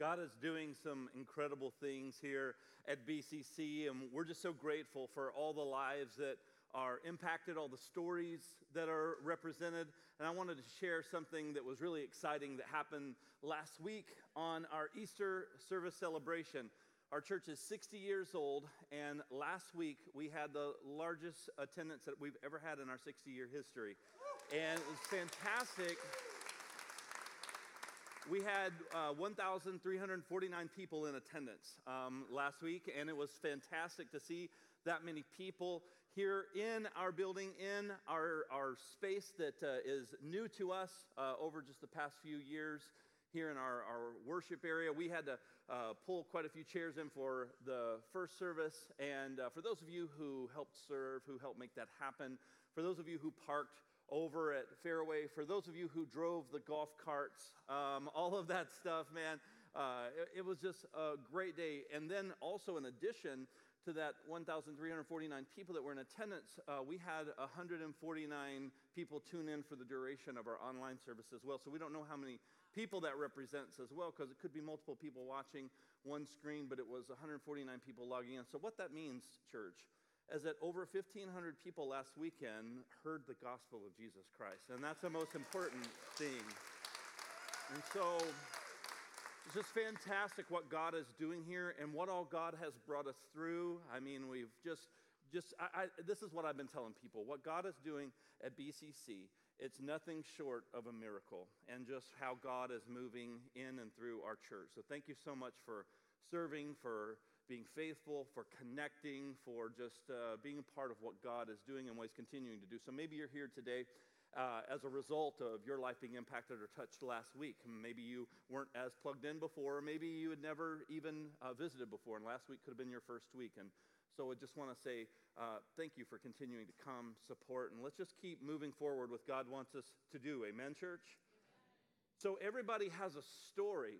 God is doing some incredible things here at BCC, and we're just so grateful for all the lives that are impacted, all the stories that are represented. And I wanted to share something that was really exciting that happened last week on our Easter service celebration. Our church is 60 years old, and last week we had the largest attendance that we've ever had in our 60 year history. And it was fantastic we had uh, 1,349 people in attendance um, last week, and it was fantastic to see that many people here in our building, in our, our space that uh, is new to us uh, over just the past few years here in our, our worship area. We had to uh, pull quite a few chairs in for the first service. And uh, for those of you who helped serve, who helped make that happen, for those of you who parked over at Fairway. For those of you who drove the golf carts, um, all of that stuff, man, uh, it, it, was just a great day. And then also, in addition to that 1,349 people that were in attendance, uh, we had 149 people tune in for the duration of our online service as well. So we don't know how many people that represents as well, because it could be multiple people watching one screen, but it was 149 people logging in. So, what that means, church, is that over 1,500 people last weekend heard the gospel of Jesus Christ. And that's the most important thing. And so it's just fantastic what God is doing here and what all God has brought us through. I mean, we've just, just I, I, this is what I've been telling people. What God is doing at BCC, it's nothing short of a miracle and just how God is moving in and through our church. So thank you so much for serving, for being faithful, for connecting, for just uh, being a part of what God is doing and what He's continuing to do. So maybe you're here today uh, as a result of your life being impacted or touched last week. Maybe you weren't as plugged in before, or maybe you had never even uh, visited before, and last week could have been your first week. And so I just want to say uh, thank you for continuing to come, support, and let's just keep moving forward with God wants us to do. Amen, church? Amen. So everybody has a story.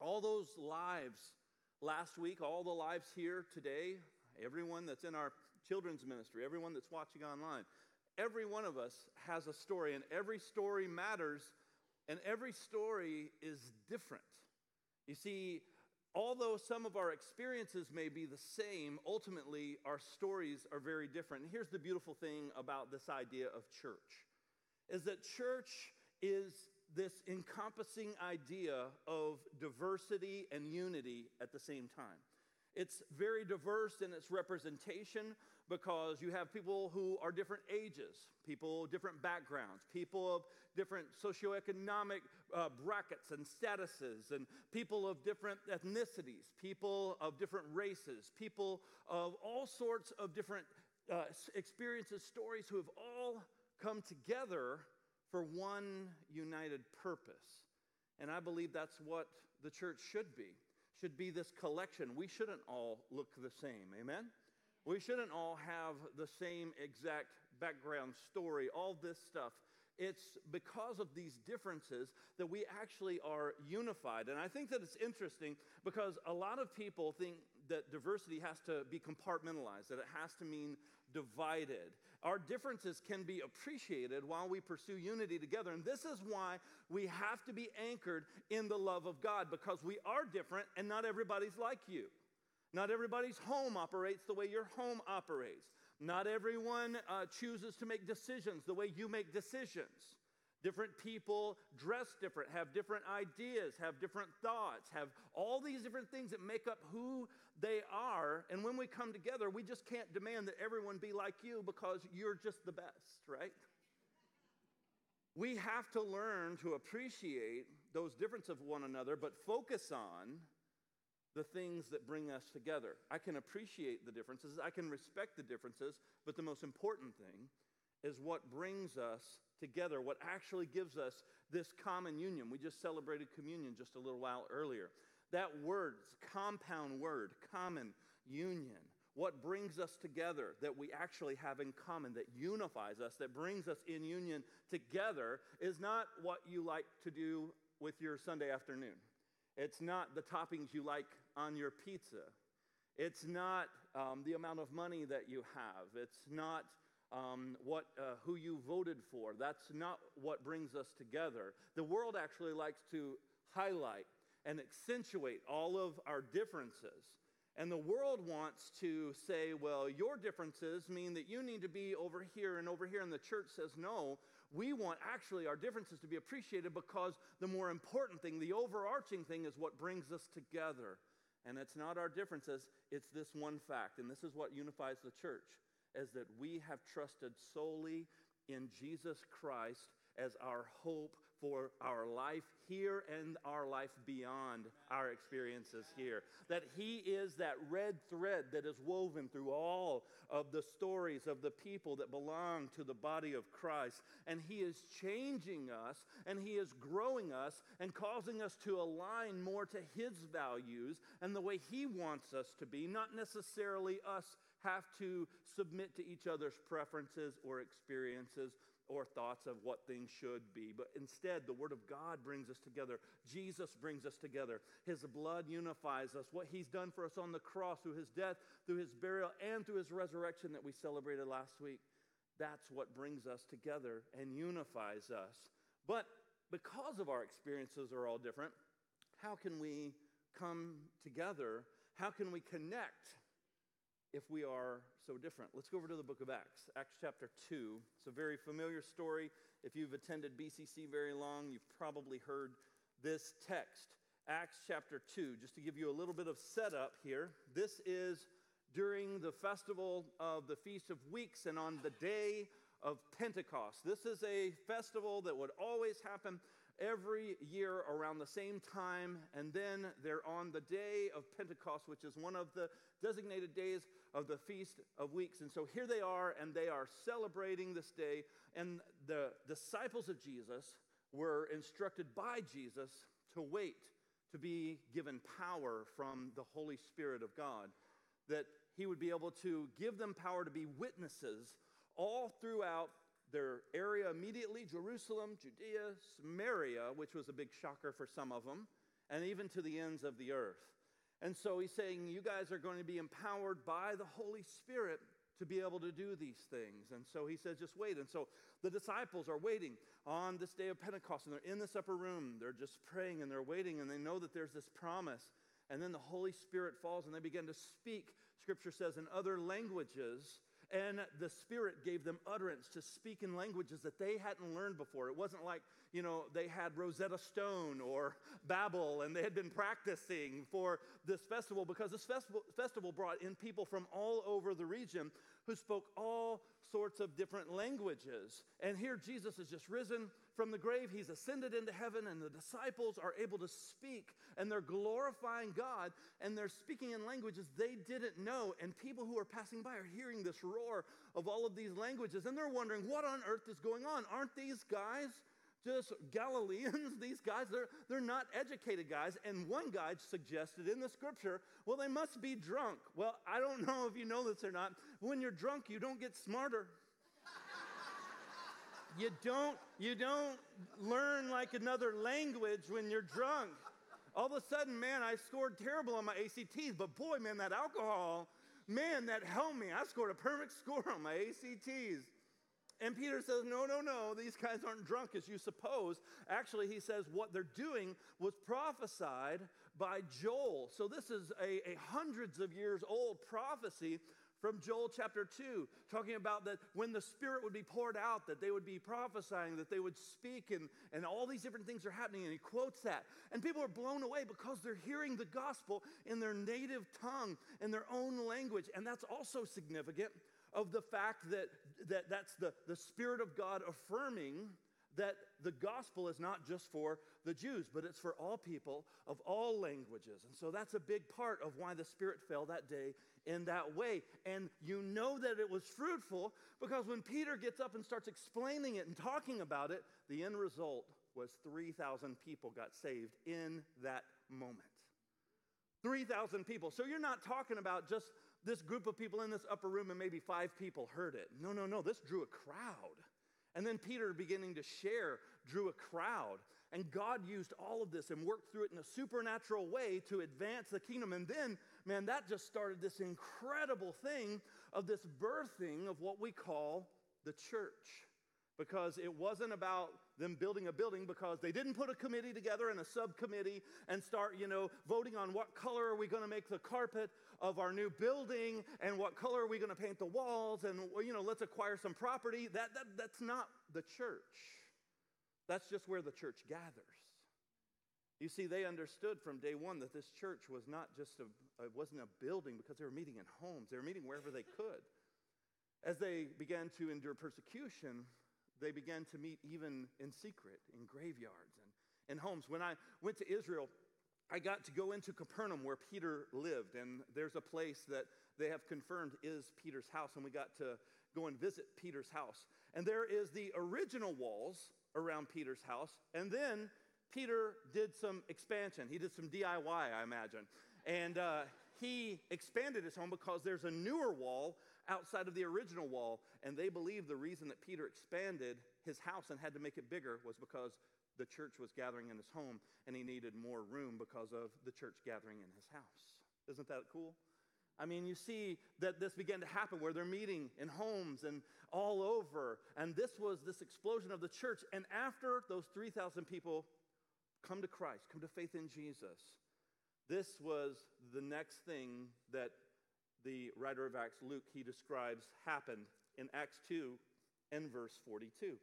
All those lives last week, all the lives here today, everyone that's in our children's ministry, everyone that's watching online, every one of us has a story, and every story matters, and every story is different. You see, although some of our experiences may be the same, ultimately our stories are very different. And here's the beautiful thing about this idea of church is that church is this encompassing idea of diversity and unity at the same time. It's very diverse in its representation because you have people who are different ages, people different backgrounds, people of different socioeconomic uh, brackets and statuses, and people of different ethnicities, people of different races, people of all sorts of different uh, experiences, stories who have all come together for one united purpose. And I believe that's what the church should be. Should be this collection. We shouldn't all look the same. Amen? We shouldn't all have the same exact background story, all this stuff. It's because of these differences that we actually are unified. And I think that it's interesting because a lot of people think that diversity has to be compartmentalized, that it has to mean divided. Our differences can be appreciated while we pursue unity together. And this is why we have to be anchored in the love of God because we are different and not everybody's like you. Not everybody's home operates the way your home operates. Not everyone uh, chooses to make decisions the way you make decisions. Different people dress different, have different ideas, have different thoughts, have all these different things that make up who they are. And when we come together, we just can't demand that everyone be like you because you're just the best, right? We have to learn to appreciate those differences of one another, but focus on the things that bring us together. I can appreciate the differences, I can respect the differences, but the most important thing is what brings us together, what actually gives us this common union. We just celebrated communion just a little while earlier. That word, compound word, common union, what brings us together that we actually have in common, that unifies us, that brings us in union together, is not what you like to do with your Sunday afternoon. It's not the toppings you like on your pizza. It's not um, the amount of money that you have. It's not um, what, uh, who you voted for. That's not what brings us together. The world actually likes to highlight and accentuate all of our differences. And the world wants to say, well, your differences mean that you need to be over here and over here. And the church says, no, we want actually our differences to be appreciated because the more important thing, the overarching thing, is what brings us together. And it's not our differences, it's this one fact. And this is what unifies the church, is that we have trusted solely in Jesus Christ as our hope for our life here and our life beyond our experiences here. That He is that red thread that is woven through all of the stories of the people that belong to the body of Christ. And He is changing us and He is growing us and causing us to align more to His values and the way He wants us to be, not necessarily us have to submit to each other's preferences or experiences or thoughts of what things should be. But instead, the Word of God brings us together. Jesus brings us together. His blood unifies us. What He's done for us on the cross through His death, through His burial, and through His resurrection that we celebrated last week, that's what brings us together and unifies us. But because of our experiences are all different, how can we come together? How can we connect if we are so different. Let's go over to the book of Acts, Acts chapter 2. It's a very familiar story. If you've attended BCC very long, you've probably heard this text. Acts chapter 2, just to give you a little bit of setup here. This is during the festival of the Feast of Weeks and on the day of Pentecost. This is a festival that would always happen every year around the same time, and then they're on the day of Pentecost, which is one of the designated days of the Feast of Weeks. And so here they are, and they are celebrating this day. And the disciples of Jesus were instructed by Jesus to wait to be given power from the Holy Spirit of God, that He would be able to give them power to be witnesses all throughout their area immediately Jerusalem, Judea, Samaria, which was a big shocker for some of them, and even to the ends of the earth. And so he's saying, You guys are going to be empowered by the Holy Spirit to be able to do these things. And so he says, Just wait. And so the disciples are waiting on this day of Pentecost, and they're in this upper room. They're just praying and they're waiting, and they know that there's this promise. And then the Holy Spirit falls, and they begin to speak, scripture says, in other languages and the Spirit gave them utterance to speak in languages that they hadn't learned before. It wasn't like, you know, they had Rosetta Stone or Babbel and they had been practicing for this festival because this festival, festival brought in people from all over the region who spoke all sorts of different languages. And here Jesus has just risen from the grave, he's ascended into heaven, and the disciples are able to speak, and they're glorifying God, and they're speaking in languages they didn't know. And people who are passing by are hearing this roar of all of these languages, and they're wondering, what on earth is going on? Aren't these guys? just Galileans, these guys, they're, they're not educated guys. And one guy suggested in the scripture, well, they must be drunk. Well, I don't know if you know this or not. When you're drunk, you don't get smarter. You don't, you don't learn like another language when you're drunk. All of a sudden, man, I scored terrible on my ACTs, but boy, man, that alcohol, man, that helped me. I scored a perfect score on my ACTs. And Peter says, No, no, no, these guys aren't drunk as you suppose. Actually, he says what they're doing was prophesied by Joel. So this is a, a hundreds of years old prophecy from Joel chapter 2, talking about that when the Spirit would be poured out, that they would be prophesying, that they would speak, and, and all these different things are happening. And he quotes that. And people are blown away because they're hearing the gospel in their native tongue, in their own language. And that's also significant of the fact that, that that's the, the Spirit of God affirming that the gospel is not just for the Jews, but it's for all people of all languages. And so that's a big part of why the Spirit fell that day in that way. And you know that it was fruitful because when Peter gets up and starts explaining it and talking about it, the end result was 3,000 people got saved in that moment. 3,000 people. So you're not talking about just this group of people in this upper room and maybe five people heard it. No, no, no. This drew a crowd. And then Peter, beginning to share, drew a crowd. And God used all of this and worked through it in a supernatural way to advance the kingdom. And then, man, that just started this incredible thing of this birthing of what we call the church. Because it wasn't about them building a building because they didn't put a committee together and a subcommittee and start, you know, voting on what color are we going to make the carpet of our new building and what color are we going to paint the walls and, you know, let's acquire some property. That, that, that's not the church. That's just where the church gathers. You see, they understood from day one that this church was not just a, it wasn't a building because they were meeting in homes. They were meeting wherever they could. As they began to endure persecution, they began to meet even in secret, in graveyards and in homes. When I went to Israel, I got to go into Capernaum where Peter lived, and there's a place that they have confirmed is Peter's house, and we got to go and visit Peter's house. And there is the original walls around Peter's house, and then Peter did some expansion. He did some DIY, I imagine. And uh, he expanded his home because there's a newer wall outside of the original wall. And they believe the reason that Peter expanded his house and had to make it bigger was because the church was gathering in his home and he needed more room because of the church gathering in his house. Isn't that cool? I mean, you see that this began to happen where they're meeting in homes and all over. And this was this explosion of the church. And after those 3,000 people come to Christ, come to faith in Jesus, this was the next thing that the writer of Acts, Luke, he describes happened in Acts 2 and verse 42.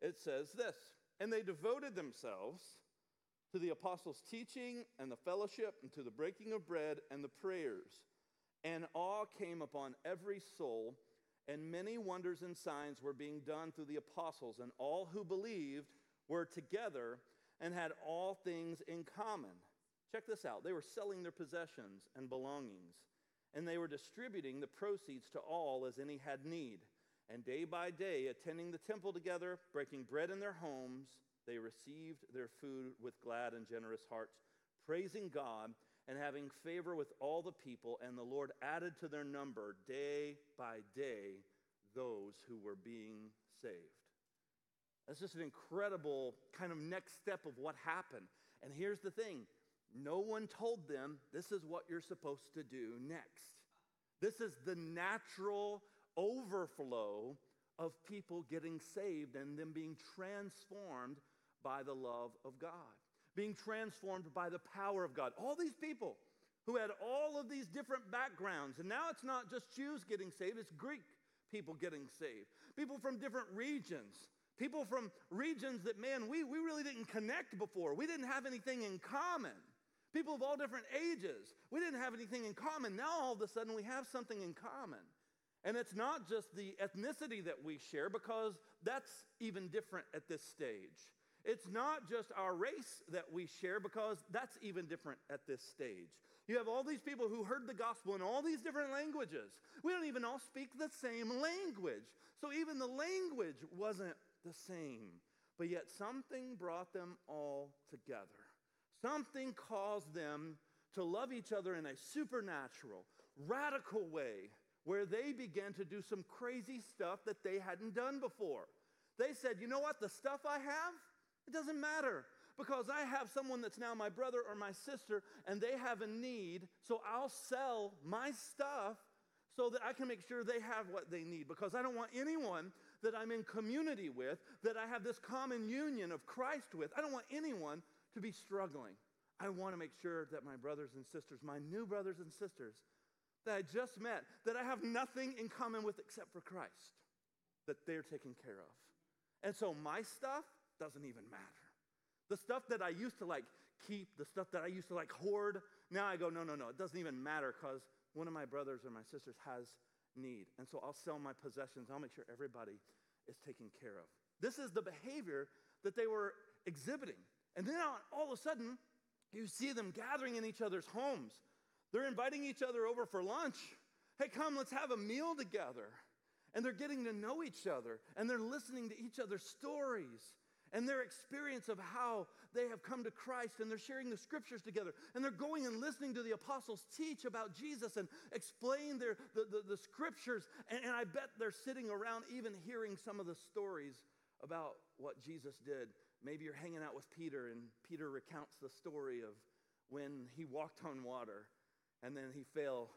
It says this And they devoted themselves to the apostles' teaching and the fellowship, and to the breaking of bread and the prayers. And awe came upon every soul, and many wonders and signs were being done through the apostles, and all who believed were together and had all things in common. Check this out. They were selling their possessions and belongings and they were distributing the proceeds to all as any had need. And day by day, attending the temple together, breaking bread in their homes, they received their food with glad and generous hearts, praising God and having favor with all the people. And the Lord added to their number day by day those who were being saved. That's just an incredible kind of next step of what happened. And here's the thing no one told them this is what you're supposed to do next. This is the natural overflow of people getting saved and them being transformed by the love of God, being transformed by the power of God. All these people who had all of these different backgrounds, and now it's not just Jews getting saved, it's Greek people getting saved, people from different regions. People from regions that, man, we, we really didn't connect before. We didn't have anything in common. People of all different ages. We didn't have anything in common. Now all of a sudden we have something in common. And it's not just the ethnicity that we share, because that's even different at this stage. It's not just our race that we share, because that's even different at this stage. You have all these people who heard the gospel in all these different languages. We don't even all speak the same language. So even the language wasn't the same. But yet something brought them all together. Something caused them to love each other in a supernatural, radical way where they began to do some crazy stuff that they hadn't done before. They said, You know what? The stuff I have, it doesn't matter because I have someone that's now my brother or my sister and they have a need, so I'll sell my stuff so that I can make sure they have what they need because I don't want anyone that I'm in community with, that I have this common union of Christ with, I don't want anyone to be struggling. I want to make sure that my brothers and sisters, my new brothers and sisters that I just met, that I have nothing in common with except for Christ, that they're taken care of. And so my stuff doesn't even matter. The stuff that I used to like keep, the stuff that I used to like hoard, now I go, no, no, no, it doesn't even matter because one of my brothers or my sisters has need. And so I'll sell my possessions. I'll make sure everybody is taken care of. This is the behavior that they were exhibiting. And then all of a sudden, you see them gathering in each other's homes. They're inviting each other over for lunch. Hey, come, let's have a meal together. And they're getting to know each other and they're listening to each other's stories and their experience of how they have come to Christ and they're sharing the scriptures together and they're going and listening to the apostles teach about Jesus and explain their, the, the, the scriptures. And, and I bet they're sitting around even hearing some of the stories about what Jesus did Maybe you're hanging out with Peter, and Peter recounts the story of when he walked on water and then he fell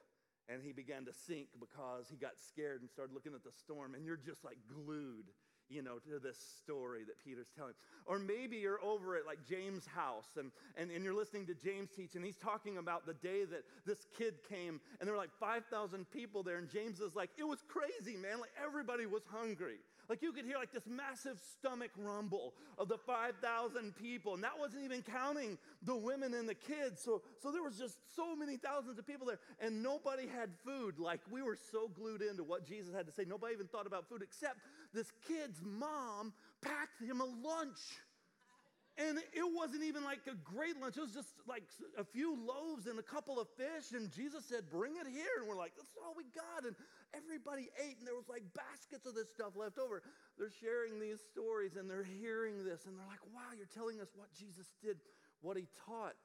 and he began to sink because he got scared and started looking at the storm, and you're just like glued. You know, to this story that Peter's telling. Or maybe you're over at like James' house and, and, and you're listening to James teach, and he's talking about the day that this kid came, and there were like 5,000 people there, and James is like, it was crazy, man. Like everybody was hungry. Like you could hear like this massive stomach rumble of the 5,000 people, and that wasn't even counting the women and the kids. So, so there was just so many thousands of people there, and nobody had food. Like we were so glued into what Jesus had to say. Nobody even thought about food except this kid's mom packed him a lunch. And it wasn't even like a great lunch. It was just like a few loaves and a couple of fish. And Jesus said, Bring it here. And we're like, That's all we got. And everybody ate. And there was like baskets of this stuff left over. They're sharing these stories and they're hearing this. And they're like, Wow, you're telling us what Jesus did, what he taught.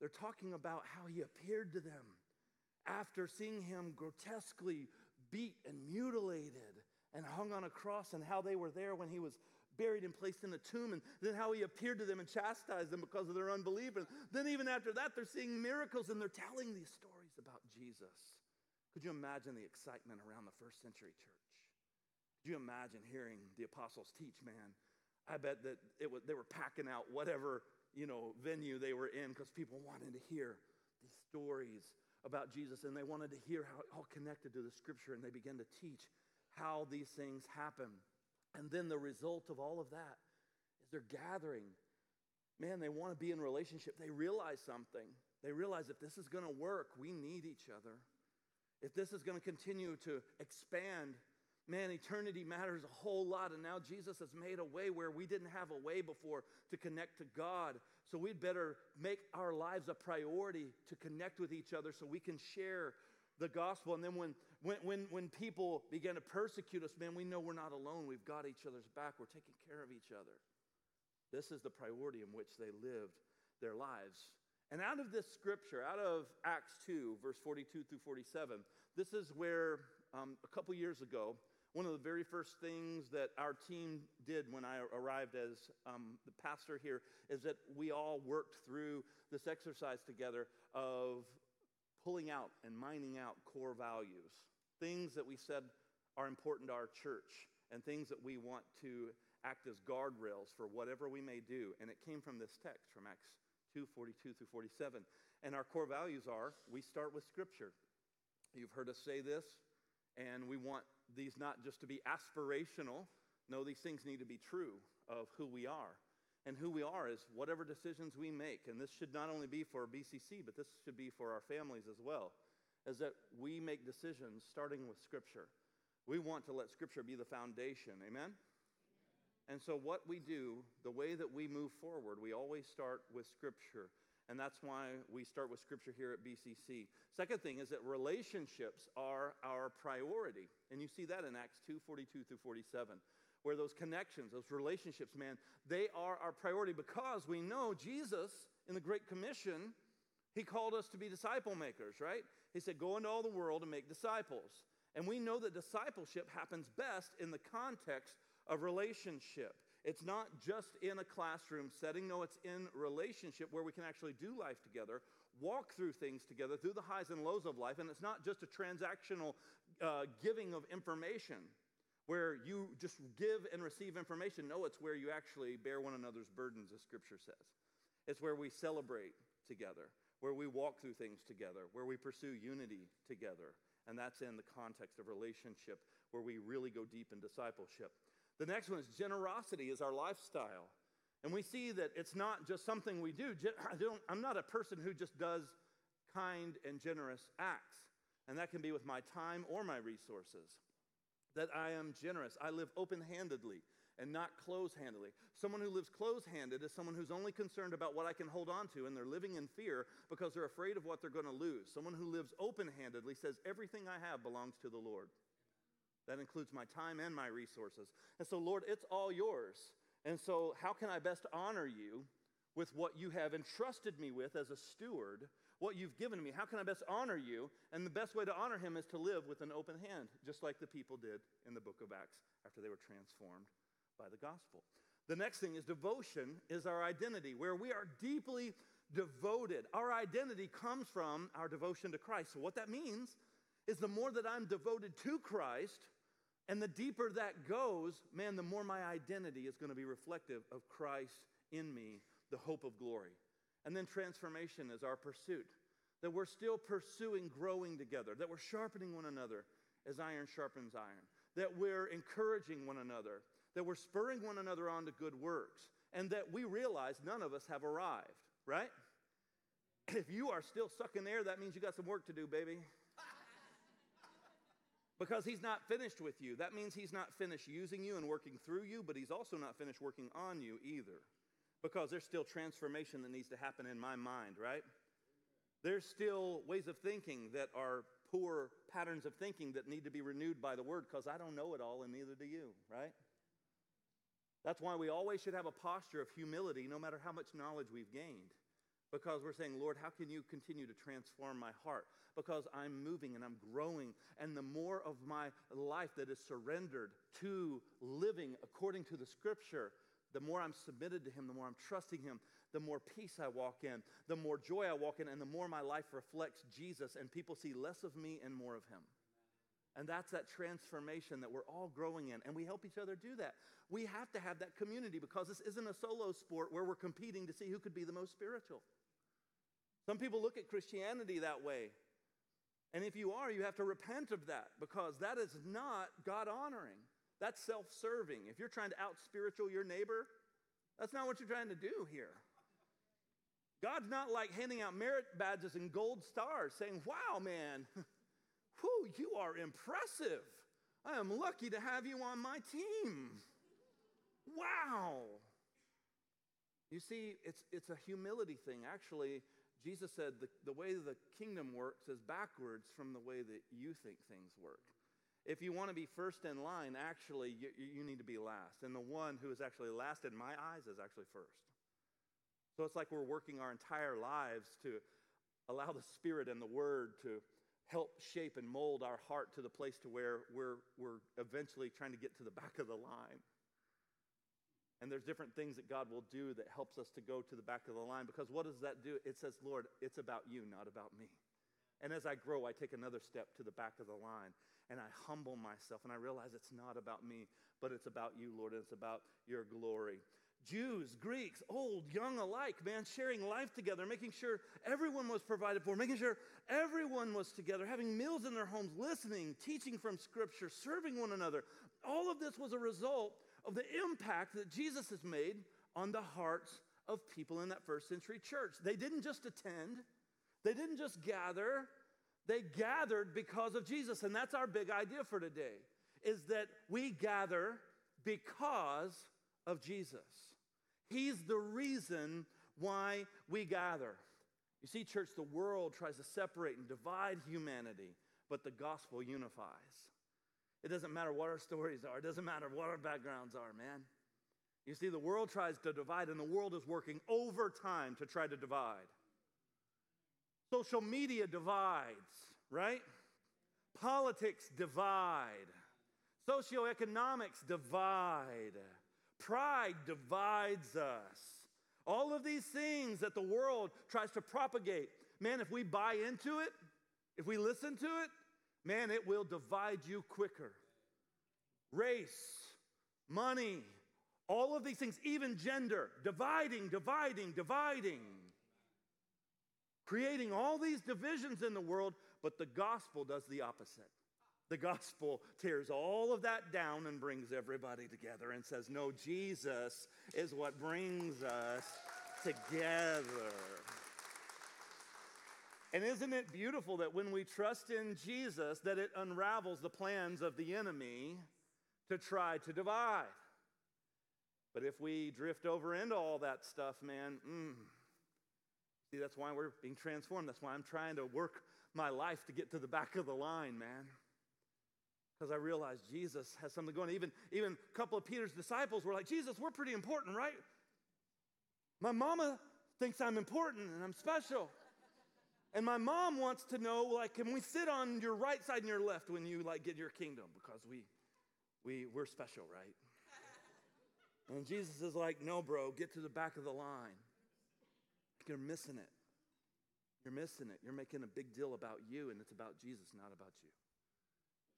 They're talking about how he appeared to them after seeing him grotesquely beat and mutilated and hung on a cross, and how they were there when he was buried and placed in a tomb, and then how he appeared to them and chastised them because of their unbelief. And then, even after that, they're seeing miracles and they're telling these stories about Jesus. Could you imagine the excitement around the first century church? Could you imagine hearing the apostles teach, man? I bet that it was, they were packing out whatever you know venue they were in because people wanted to hear these stories about Jesus and they wanted to hear how it all connected to the scripture and they began to teach how these things happen. And then the result of all of that is they're gathering. Man, they want to be in relationship. They realize something. They realize if this is going to work, we need each other. If this is going to continue to expand, man, eternity matters a whole lot. And now Jesus has made a way where we didn't have a way before to connect to God. So we'd better make our lives a priority to connect with each other so we can share the gospel. And then when, when, when, when people begin to persecute us, man, we know we're not alone. We've got each other's back. We're taking care of each other. This is the priority in which they lived their lives. And out of this scripture, out of Acts 2, verse 42 through 47, this is where um, a couple years ago, one of the very first things that our team did when I arrived as um, the pastor here is that we all worked through this exercise together of pulling out and mining out core values, things that we said are important to our church, and things that we want to act as guardrails for whatever we may do. And it came from this text from Acts 2 42 through 47. And our core values are we start with Scripture. You've heard us say this, and we want these not just to be aspirational. No, these things need to be true of who we are. And who we are is whatever decisions we make. And this should not only be for BCC, but this should be for our families as well. Is that we make decisions starting with Scripture. We want to let Scripture be the foundation. Amen? And so, what we do, the way that we move forward, we always start with Scripture. And that's why we start with Scripture here at BCC. Second thing is that relationships are our priority. And you see that in Acts 2 42 through 47 where those connections, those relationships, man, they are our priority because we know Jesus in the Great Commission, he called us to be disciple makers, right? He said, Go into all the world and make disciples. And we know that discipleship happens best in the context of relationship. It's not just in a classroom setting, no, it's in relationship where we can actually do life together, walk through things together, through the highs and lows of life. And it's not just a transactional uh, giving of information where you just give and receive information. No, it's where you actually bear one another's burdens, as Scripture says. It's where we celebrate together, where we walk through things together, where we pursue unity together. And that's in the context of relationship, where we really go deep in discipleship. The next one is generosity is our lifestyle. And we see that it's not just something we do. I don't, I'm not a person who just does kind and generous acts. And that can be with my time or my resources that I am generous. I live open handedly and not close handedly. Someone who lives close handed is someone who's only concerned about what I can hold on to, and they're living in fear because they're afraid of what they're going to lose. Someone who lives open handedly says, Everything I have belongs to the Lord. That includes my time and my resources. And so, Lord, it's all yours. And so, how can I best honor you with what you have entrusted me with as a steward what you've given me. How can I best honor you? And the best way to honor him is to live with an open hand, just like the people did in the book of Acts after they were transformed by the gospel. The next thing is devotion is our identity, where we are deeply devoted. Our identity comes from our devotion to Christ. So, what that means is the more that I'm devoted to Christ, And the deeper that goes, man, the more my identity is going to be reflective of Christ in me, the hope of glory. And then transformation is our pursuit. That we're still pursuing growing together, that we're sharpening one another as iron sharpens iron, that we're encouraging one another, that we're spurring one another on to good works, and that we realize none of us have arrived, right? If you are still sucking air, that means you got some work to do, baby. Because he's not finished with you. That means he's not finished using you and working through you, but he's also not finished working on you either. Because there's still transformation that needs to happen in my mind, right? There's still ways of thinking that are poor patterns of thinking that need to be renewed by the word because I don't know it all and neither do you, right? That's why we always should have a posture of humility no matter how much knowledge we've gained. Because we're saying, Lord, how can you continue to transform my heart? Because I'm moving and I'm growing. And the more of my life that is surrendered to living according to the scripture, the more I'm submitted to Him, the more I'm trusting Him, the more peace I walk in, the more joy I walk in, and the more my life reflects Jesus, and people see less of me and more of Him. And that's that transformation that we're all growing in. And we help each other do that. We have to have that community because this isn't a solo sport where we're competing to see who could be the most spiritual. Some people look at Christianity that way. And if you are, you have to repent of that because that is not God honoring. That's self serving. If you're trying to out spiritual your neighbor, that's not what you're trying to do here. God's not like handing out merit badges and gold stars saying, Wow, man, whew, you are impressive. I am lucky to have you on my team. Wow. You see, it's, it's a humility thing. Actually, Jesus said the, the way the kingdom works is backwards from the way that you think things work. If you want to be first in line, actually, you, you need to be last. And the one who is actually last in my eyes is actually first. So it's like we're working our entire lives to allow the Spirit and the Word to help shape and mold our heart to the place to where we're, we're eventually trying to get to the back of the line. And there's different things that God will do that helps us to go to the back of the line because what does that do? It says, Lord, it's about you, not about me. And as I grow, I take another step to the back of the line and I humble myself and I realize it's not about me, but it's about you, Lord, and it's about your glory. Jews, Greeks, old, young alike, man, sharing life together, making sure everyone was provided for, making sure everyone was together, having meals in their homes, listening, teaching from Scripture, serving one another. All of this was a result of the impact that Jesus has made on the hearts of people in that first century church. They didn't just attend, they didn't just gather, they gathered because of Jesus. And that's our big idea for today is that we gather because of Jesus. He's the reason why we gather. You see, church, the world tries to separate and divide humanity, but the gospel unifies. It doesn't matter what our stories are, it doesn't matter what our backgrounds are, man. You see, the world tries to divide, and the world is working overtime to try to divide. Social media divides, right? Politics divide. Socioeconomics divide. Pride divides us. All of these things that the world tries to propagate, man, if we buy into it, if we listen to it, man, it will divide you quicker. Race, money, all of these things, even gender, dividing, dividing, dividing creating all these divisions in the world, but the gospel does the opposite. The gospel tears all of that down and brings everybody together and says, No, Jesus is what brings us together. And isn't it beautiful that when we trust in Jesus that it unravels the plans of the enemy to try to divide? But if we drift over into all that stuff, man, mm, See, that's why we're being transformed. That's why I'm trying to work my life to get to the back of the line, man. Because I realize Jesus has something going. Even, even a couple of Peter's disciples were like, Jesus, we're pretty important, right? My mama thinks I'm important and I'm special. And my mom wants to know, like, can we sit on your right side and your left when you like get your kingdom? Because we, we, we're special, right? And Jesus is like, no, bro, get to the back of the line. You're missing it. You're missing it. You're making a big deal about you, and it's about Jesus, not about you.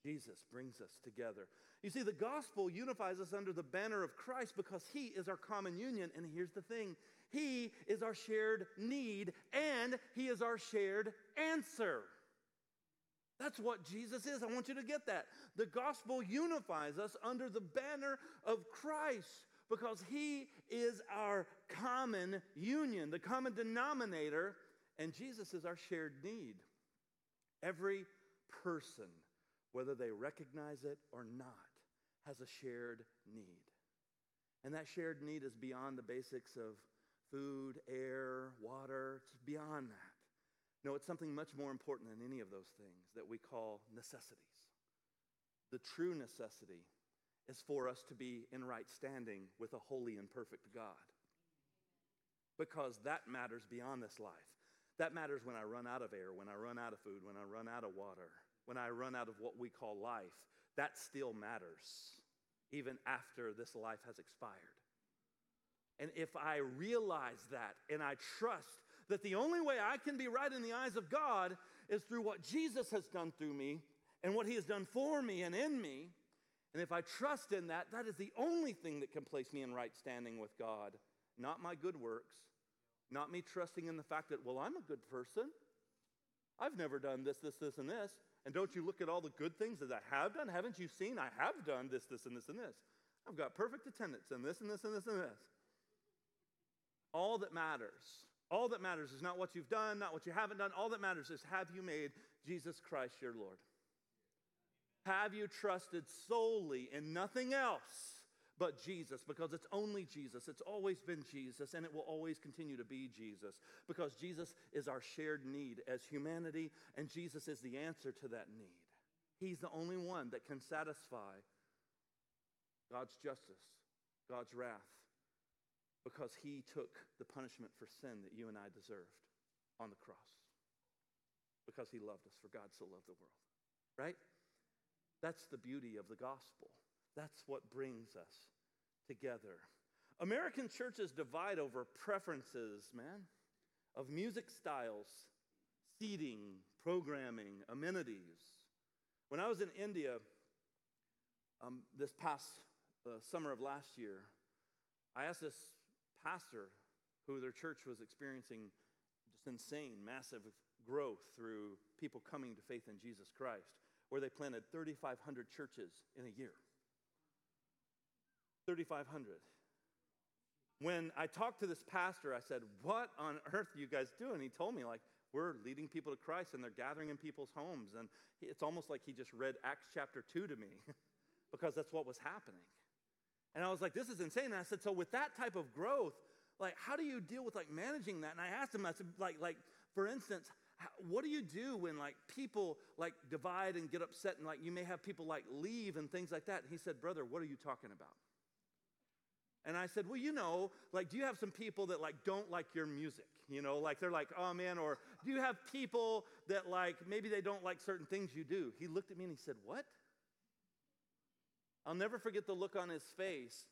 Jesus brings us together. You see, the gospel unifies us under the banner of Christ because he is our common union. And here's the thing He is our shared need and he is our shared answer. That's what Jesus is. I want you to get that. The gospel unifies us under the banner of Christ because he is our common union, the common denominator, and Jesus is our shared need. Every person, whether they recognize it or not, has a shared need. And that shared need is beyond the basics of food, air, water, it's beyond that. No, it's something much more important than any of those things that we call necessities. The true necessity is for us to be in right standing with a holy and perfect God. Because that matters beyond this life. That matters when I run out of air, when I run out of food, when I run out of water, when I run out of what we call life. That still matters, even after this life has expired. And if I realize that and I trust that the only way I can be right in the eyes of God is through what Jesus has done through me and what he has done for me and in me. And if I trust in that, that is the only thing that can place me in right standing with God, not my good works, not me trusting in the fact that, well, I'm a good person. I've never done this, this, this, and this. And don't you look at all the good things that I have done? Haven't you seen I have done this, this, and this, and this? I've got perfect attendance and this, and this, and this, and this. All that matters all that matters is not what you've done, not what you haven't done. All that matters is have you made Jesus Christ your Lord? Have you trusted solely in nothing else but Jesus? Because it's only Jesus. It's always been Jesus, and it will always continue to be Jesus. Because Jesus is our shared need as humanity, and Jesus is the answer to that need. He's the only one that can satisfy God's justice, God's wrath, because he took the punishment for sin that you and I deserved on the cross. Because he loved us, for God so loved the world. Right? That's the beauty of the gospel. That's what brings us together. American churches divide over preferences, man, of music styles, seating, programming, amenities. When I was in India um, this past uh, summer of last year, I asked this pastor who their church was experiencing just insane, massive growth through people coming to faith in Jesus Christ, where they planted 3,500 churches in a year. 3,500. When I talked to this pastor, I said, What on earth are you guys doing? He told me, like, we're leading people to Christ and they're gathering in people's homes. And it's almost like he just read Acts chapter 2 to me because that's what was happening. And I was like, this is insane. And I said, so with that type of growth, like, how do you deal with like managing that? And I asked him, I said, like, like for instance, what do you do when like people like divide and get upset and like you may have people like leave and things like that? And he said, brother, what are you talking about? And I said, well, you know, like, do you have some people that like don't like your music? You know, like they're like, oh man, or do you have people that like maybe they don't like certain things you do? He looked at me and he said, what? I'll never forget the look on his face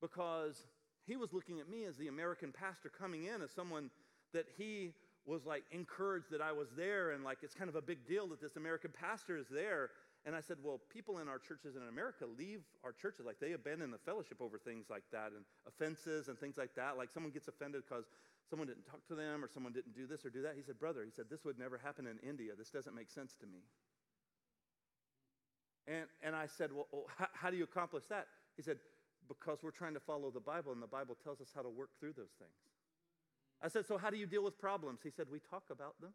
because he was looking at me as the American pastor coming in as someone that he was like encouraged that I was there and like it's kind of a big deal that this American pastor is there. And I said, Well, people in our churches in America leave our churches. Like they abandon the fellowship over things like that and offenses and things like that. Like someone gets offended because someone didn't talk to them or someone didn't do this or do that. He said, Brother, he said, This would never happen in India. This doesn't make sense to me. And, and I said, Well, well how, how do you accomplish that? He said, Because we're trying to follow the Bible, and the Bible tells us how to work through those things. I said, So how do you deal with problems? He said, We talk about them.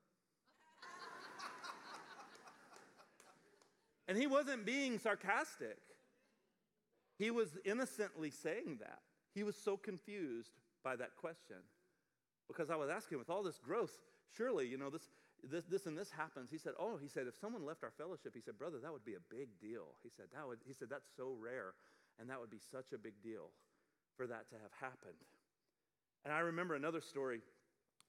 and he wasn't being sarcastic, he was innocently saying that. He was so confused by that question because I was asking, with all this growth, surely, you know, this, this, this and this happens. He said, Oh, he said, if someone left our fellowship, he said, Brother, that would be a big deal. He said, that would, he said, That's so rare, and that would be such a big deal for that to have happened. And I remember another story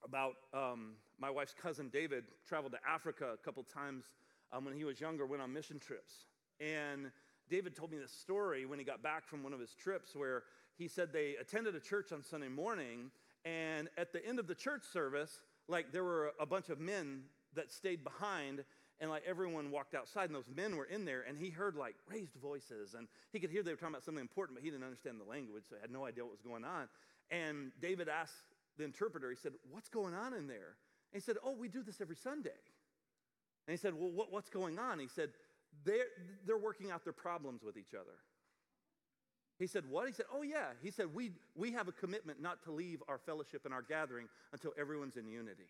about um, my wife's cousin David traveled to Africa a couple times um, when he was younger, went on mission trips. And David told me this story when he got back from one of his trips where he said they attended a church on Sunday morning, and at the end of the church service, like there were a bunch of men that stayed behind and like everyone walked outside, and those men were in there, and he heard like raised voices, and he could hear they were talking about something important, but he didn't understand the language, so he had no idea what was going on. And David asked the interpreter, he said, What's going on in there? And he said, Oh, we do this every Sunday. And he said, Well, what, what's going on? He said, they're, they're working out their problems with each other. He said, What? He said, Oh, yeah. He said, we, we have a commitment not to leave our fellowship and our gathering until everyone's in unity.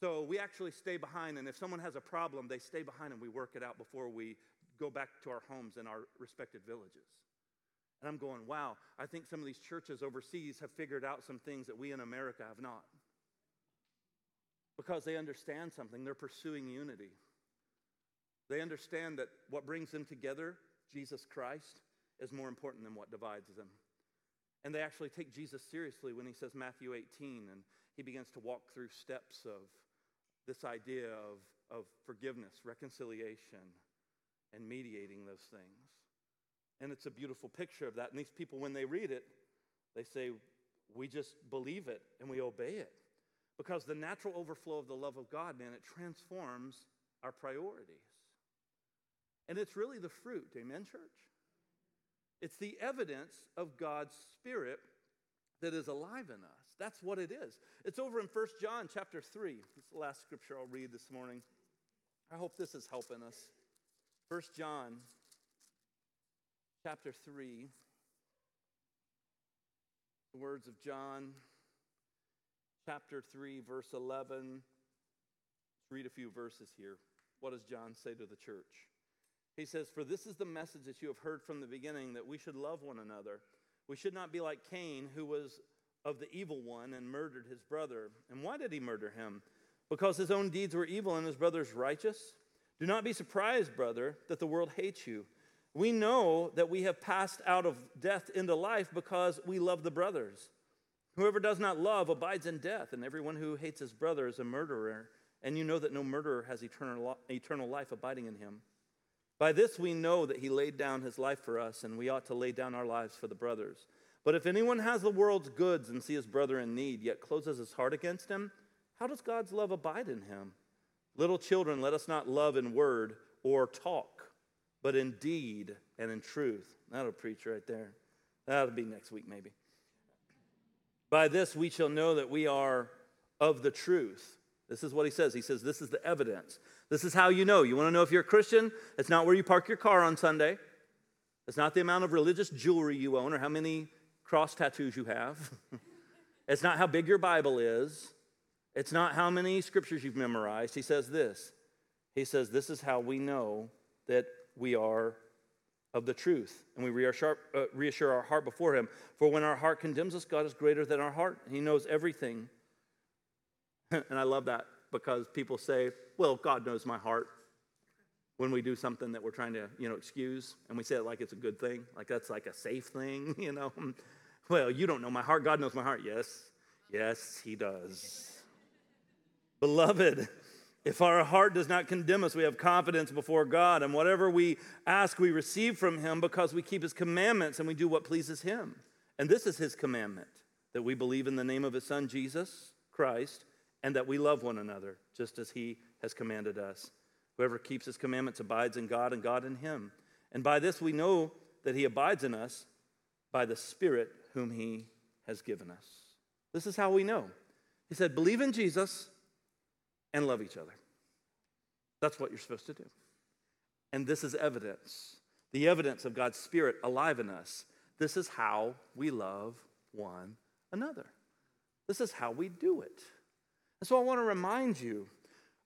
So we actually stay behind, and if someone has a problem, they stay behind and we work it out before we go back to our homes and our respected villages. And I'm going, wow, I think some of these churches overseas have figured out some things that we in America have not. Because they understand something, they're pursuing unity. They understand that what brings them together, Jesus Christ, is more important than what divides them. And they actually take Jesus seriously when he says Matthew 18 and he begins to walk through steps of this idea of, of forgiveness, reconciliation, and mediating those things. And it's a beautiful picture of that. And these people, when they read it, they say, We just believe it and we obey it. Because the natural overflow of the love of God, man, it transforms our priorities. And it's really the fruit, amen, church? It's the evidence of God's Spirit that is alive in us. That's what it is. It's over in 1 John chapter 3. This is the last scripture I'll read this morning. I hope this is helping us. 1 John chapter 3. The words of John chapter 3, verse 11. Let's read a few verses here. What does John say to the church? He says, For this is the message that you have heard from the beginning that we should love one another. We should not be like Cain, who was of the evil one and murdered his brother. And why did he murder him? Because his own deeds were evil and his brother's righteous? Do not be surprised, brother, that the world hates you. We know that we have passed out of death into life because we love the brothers. Whoever does not love abides in death, and everyone who hates his brother is a murderer. And you know that no murderer has eternal, eternal life abiding in him. By this we know that he laid down his life for us, and we ought to lay down our lives for the brothers. But if anyone has the world's goods and see his brother in need, yet closes his heart against him, how does God's love abide in him? Little children, let us not love in word or talk, but in deed and in truth. That'll preach right there. That'll be next week, maybe. By this we shall know that we are of the truth. This is what he says. He says, This is the evidence. This is how you know. You want to know if you're a Christian? It's not where you park your car on Sunday. It's not the amount of religious jewelry you own or how many cross tattoos you have. it's not how big your Bible is. It's not how many scriptures you've memorized. He says this He says, This is how we know that we are of the truth, and we reassure, uh, our heart before Him. For when our heart condemns us, God is greater than our heart. He knows everything. and I love that because people say, well, God knows my heart when we do something that we're trying to, you know, excuse, and we say it like it's a good thing, like that's like a safe thing, you know. Well, you don't know my heart. God knows my heart. Yes, yes, He does. Beloved, if our heart does not condemn us, we have confidence before God, and whatever we ask, we receive from Him because we keep His commandments and we do what pleases Him. And this is His commandment that we believe in the name of His Son, Jesus Christ, and that we love one another, just as he has commanded us. Whoever keeps his commandments abides in God, and God in him. And by this we know that he abides in us by the Spirit whom he has given us. This is how we know. He said, Believe in Jesus and love each other. That's what you're supposed to do. And this is evidence the evidence of God's Spirit alive in us. This is how we love one another. This is how we do it. And so I want to remind you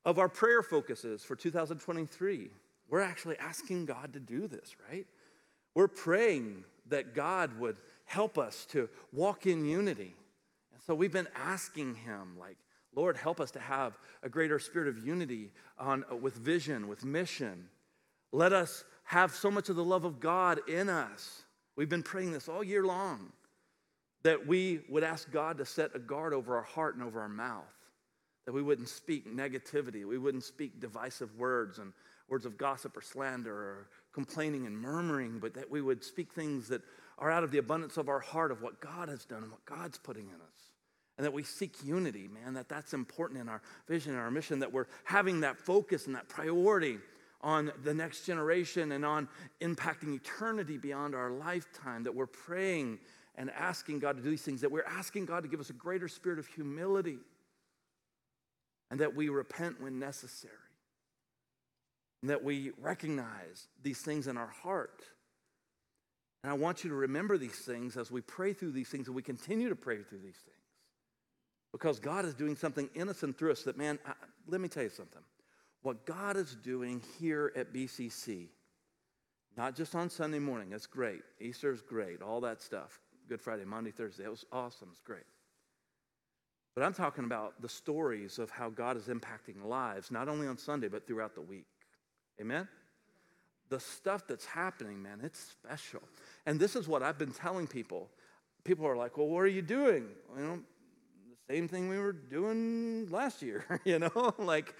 of our prayer focuses for 2023. We're actually asking God to do this, right? We're praying that God would help us to walk in unity. And so we've been asking Him, like, Lord, help us to have a greater spirit of unity on, with vision, with mission. Let us have so much of the love of God in us. We've been praying this all year long that we would ask God to set a guard over our heart and over our mouth that we wouldn't speak negativity, we wouldn't speak divisive words and words of gossip or slander or complaining and murmuring, but that we would speak things that are out of the abundance of our heart of what God has done and what God's putting in us. and that we seek unity, man, that that's important in our vision and our mission, that we're having that focus and that priority on the next generation and on impacting eternity beyond our lifetime, that we're praying and asking God to do these things, that we're asking God to give us a greater spirit of humility, and that we repent when necessary, and that we recognize these things in our heart. And I want you to remember these things as we pray through these things and we continue to pray through these things. Because God is doing something innocent through us that, man, I, let me tell you something. What God is doing here at BCC, not just on Sunday morning, that's great. Easter is great, all that stuff. Good Friday, Monday, Thursday. It was awesome. It's great. But I'm talking about the stories of how God is impacting lives, not only on Sunday, but throughout the week. Amen? The stuff that's happening, man, it's special. And this is what I've been telling people. People are like, well, what are you doing? You know, the same thing we were doing last year, you know? like,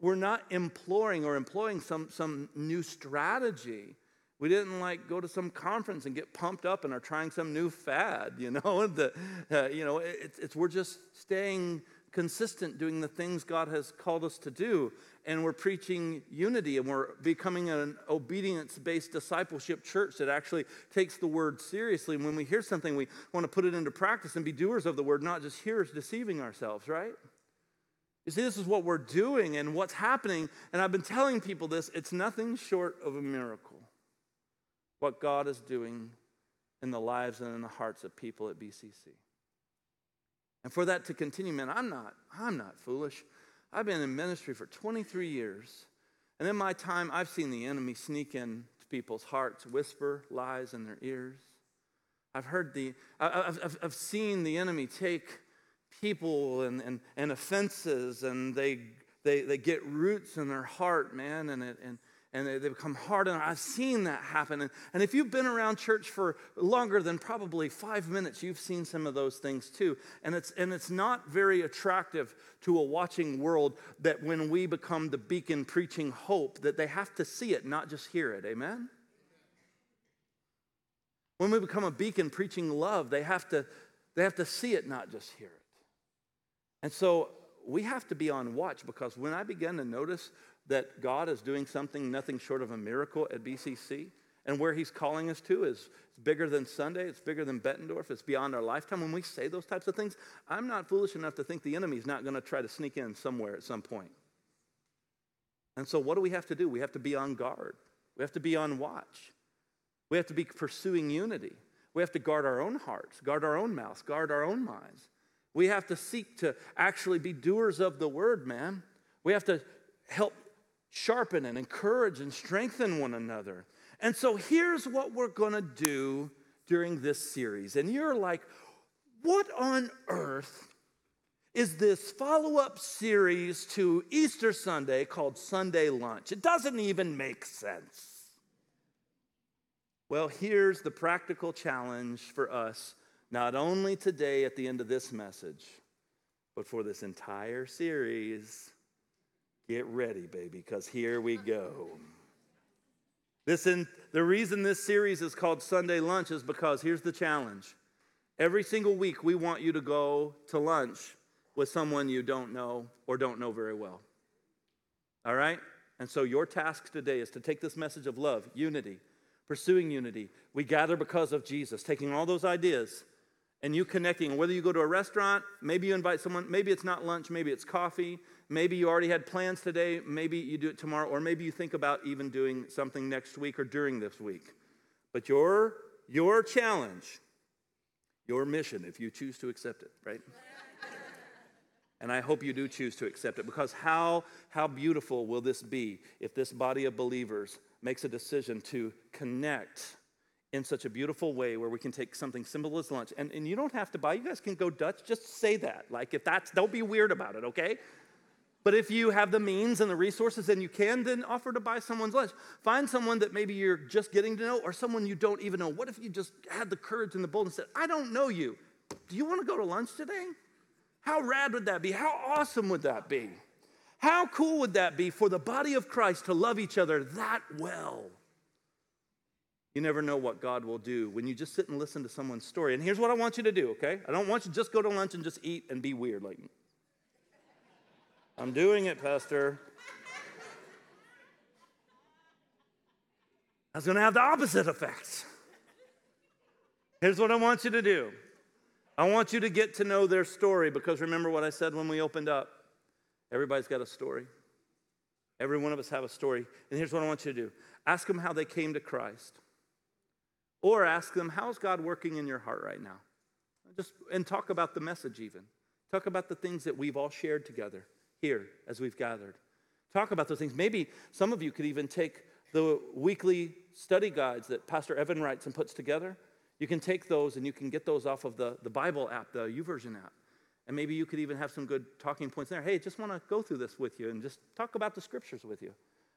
we're not imploring or employing some, some new strategy we didn't like go to some conference and get pumped up and are trying some new fad, you know. the, uh, you know, it's, it's we're just staying consistent doing the things God has called us to do, and we're preaching unity, and we're becoming an obedience-based discipleship church that actually takes the word seriously. And when we hear something, we want to put it into practice and be doers of the word, not just hearers deceiving ourselves, right? You see, this is what we're doing and what's happening. And I've been telling people this it's nothing short of a miracle what God is doing in the lives and in the hearts of people at BCC. And for that to continue, man, I'm not, I'm not foolish. I've been in ministry for 23 years. And in my time, I've seen the enemy sneak in to people's hearts, whisper lies in their ears. I've heard the, I've, I've, I've seen the enemy take people and, and, and offenses and they, they, they get roots in their heart, man, and, it, and, and they, they become hard. And I've seen that happen. And, and if you've been around church for longer than probably five minutes, you've seen some of those things too. And it's, and it's not very attractive to a watching world that when we become the beacon preaching hope, that they have to see it, not just hear it. Amen? When we become a beacon preaching love, they have to, they have to see it, not just hear it. And so we have to be on watch because when I begin to notice that God is doing something nothing short of a miracle at BCC. And where he's calling us to is bigger than Sunday, it's bigger than Bettendorf, it's beyond our lifetime. When we say those types of things, I'm not foolish enough to think the enemy's not going to try to sneak in somewhere at some point. And so, what do we have to do? We have to be on guard, we have to be on watch, we have to be pursuing unity, we have to guard our own hearts, guard our own mouths, guard our own minds. We have to seek to actually be doers of the word, man. We have to help sharpen and encourage and strengthen one another. And so here's what we're going to do during this series. And you're like, what on earth is this follow up series to Easter Sunday called Sunday Lunch? It doesn't even make sense. Well, here's the practical challenge for us, not only today at the end of this message, but for this entire series. Get ready, baby, because here we go. Listen, the reason this series is called Sunday Lunch is because here's the challenge. Every single week, we want you to go to lunch with someone you don't know or don't know very well. All right? And so, your task today is to take this message of love, unity, pursuing unity. We gather because of Jesus, taking all those ideas and you connecting. Whether you go to a restaurant, maybe you invite someone, maybe it's not lunch, maybe it's coffee, Maybe you already had plans today, maybe you do it tomorrow, or maybe you think about even doing something next week or during this week. But your, your challenge, your mission, if you choose to accept it, right? and I hope you do choose to accept it because how, how beautiful will this be if this body of believers makes a decision to connect in such a beautiful way where we can take something simple as lunch and, and you don't have to buy you guys can go dutch just say that like if that's don't be weird about it okay but if you have the means and the resources and you can, then offer to buy someone's lunch. Find someone that maybe you're just getting to know or someone you don't even know. What if you just had the courage and the boldness and said, I don't know you. Do you want to go to lunch today? How rad would that be? How awesome would that be? How cool would that be for the body of Christ to love each other that well? You never know what God will do when you just sit and listen to someone's story. And here's what I want you to do, okay? I don't want you to just go to lunch and just eat and be weird. Like, I'm doing it, Pastor. That's going to have the opposite effect. Here's what I want you to do I want you to get to know their story because remember what I said when we opened up? Everybody's got a story. Every one of us have a story. And here's what I want you to do ask them how they came to Christ. Or ask them, how's God working in your heart right now? Just and talk about the message even. Talk about the things that we've all shared together here as we've gathered. Talk about those things. Maybe some of you could even take the weekly study guides that Pastor Evan writes and puts together. You can take those and you can get those off of the, the Bible app, the YouVersion app. And maybe you could even have some good talking points there. Hey, just want to go through this with you and just talk about the scriptures with you.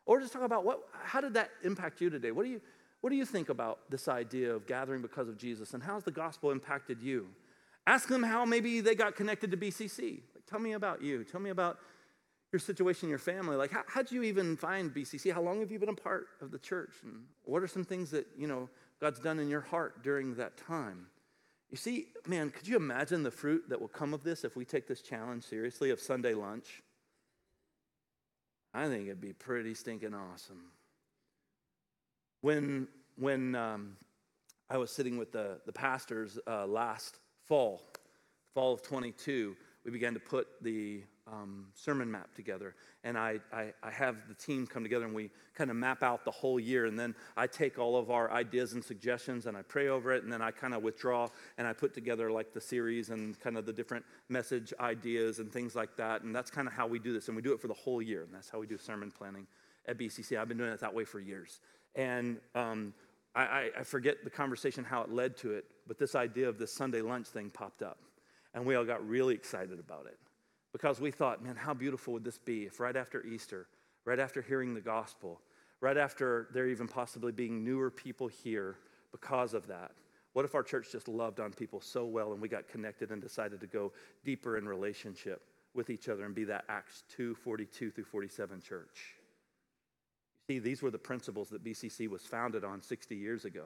Or just talk about what, how did that impact you today? What do you, what do you think about this idea of gathering because of Jesus and how's the gospel impacted you? Ask them how maybe they got connected to BCC. Tell me about you. Tell me about your situation, your family. Like, how, how'd you even find BCC? How long have you been a part of the church? And what are some things that, you know, God's done in your heart during that time? You see, man, could you imagine the fruit that will come of this if we take this challenge seriously of Sunday lunch? I think it'd be pretty stinking awesome. When, when um, I was sitting with the, the pastors uh, last fall, fall of 22, we began to put the um, sermon map together. And I, I, I, have the team come together and we kind of map out the whole year. And then I take all of our ideas and suggestions and I pray over it. And then I kind of withdraw and I put together like the series and kind of the different message ideas and things like that. And that's kind of how we do this. And we do it for the whole year. And that's how we do sermon planning at BCC. I've been doing it that way for years. And um, I, I forget the conversation, how it led to it, but this idea of this Sunday lunch thing popped up. And we all got really excited about it because we thought, man, how beautiful would this be if right after Easter, right after hearing the gospel, right after there even possibly being newer people here because of that, what if our church just loved on people so well and we got connected and decided to go deeper in relationship with each other and be that Acts 2 42 through 47 church? See, these were the principles that BCC was founded on 60 years ago.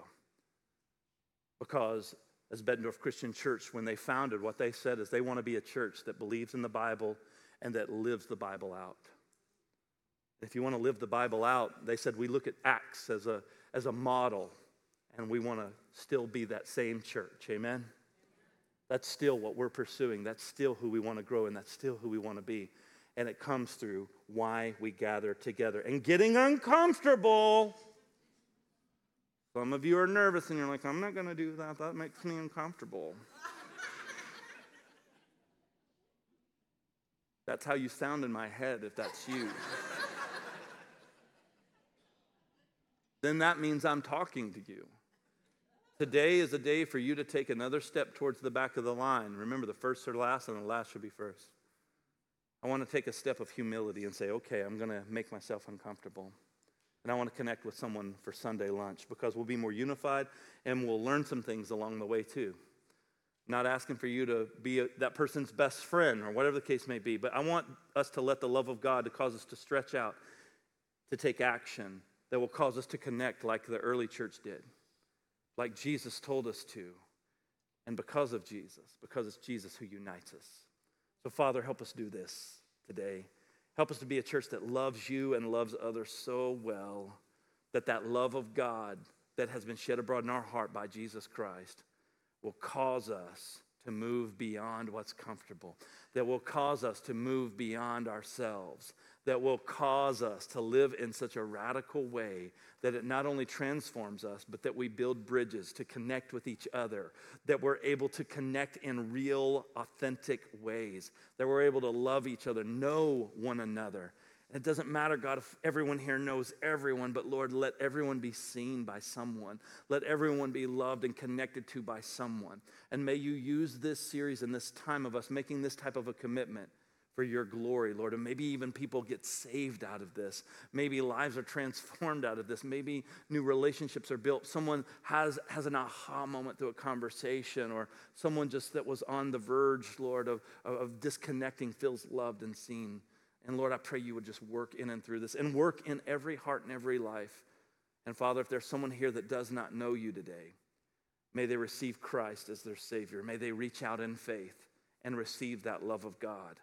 Because as Bettendorf Christian Church, when they founded, what they said is they want to be a church that believes in the Bible and that lives the Bible out. If you want to live the Bible out, they said we look at Acts as a, as a model, and we want to still be that same church. Amen? That's still what we're pursuing. That's still who we want to grow, and that's still who we want to be. And it comes through why we gather together. And getting uncomfortable some of you are nervous and you're like, I'm not going to do that. That makes me uncomfortable. that's how you sound in my head if that's you. then that means I'm talking to you. Today is a day for you to take another step towards the back of the line. Remember, the first are last and the last should be first. I want to take a step of humility and say, okay, I'm going to make myself uncomfortable. And I want to connect with someone for Sunday lunch because we'll be more unified and we'll learn some things along the way too. Not asking for you to be a, that person's best friend or whatever the case may be, but I want us to let the love of God to cause us to stretch out, to take action that will cause us to connect like the early church did, like Jesus told us to. And because of Jesus, because it's Jesus who unites us. So, Father, help us do this today. Help us to be a church that loves you and loves others so well that that love of God that has been shed abroad in our heart by Jesus Christ will cause us to move beyond what's comfortable, that will cause us to move beyond ourselves, that will cause us to live in such a radical way that it not only transforms us, but that we build bridges to connect with each other, that we're able to connect in real, authentic ways, that we're able to love each other, know one another. It doesn't matter, God, if everyone here knows everyone, but Lord, let everyone be seen by someone. Let everyone be loved and connected to by someone. And may you use this series and this time of us making this type of a commitment for your glory, Lord. And maybe even people get saved out of this. Maybe lives are transformed out of this. Maybe new relationships are built. Someone has, has an aha moment through a conversation, or someone just that was on the verge, Lord, of, of disconnecting feels loved and seen. And Lord, I pray you would just work in and through this and work in every heart and every life And Father, if there's someone here that does not know you today, may they receive Christ as their Savior. May they reach out in faith and receive that love of God.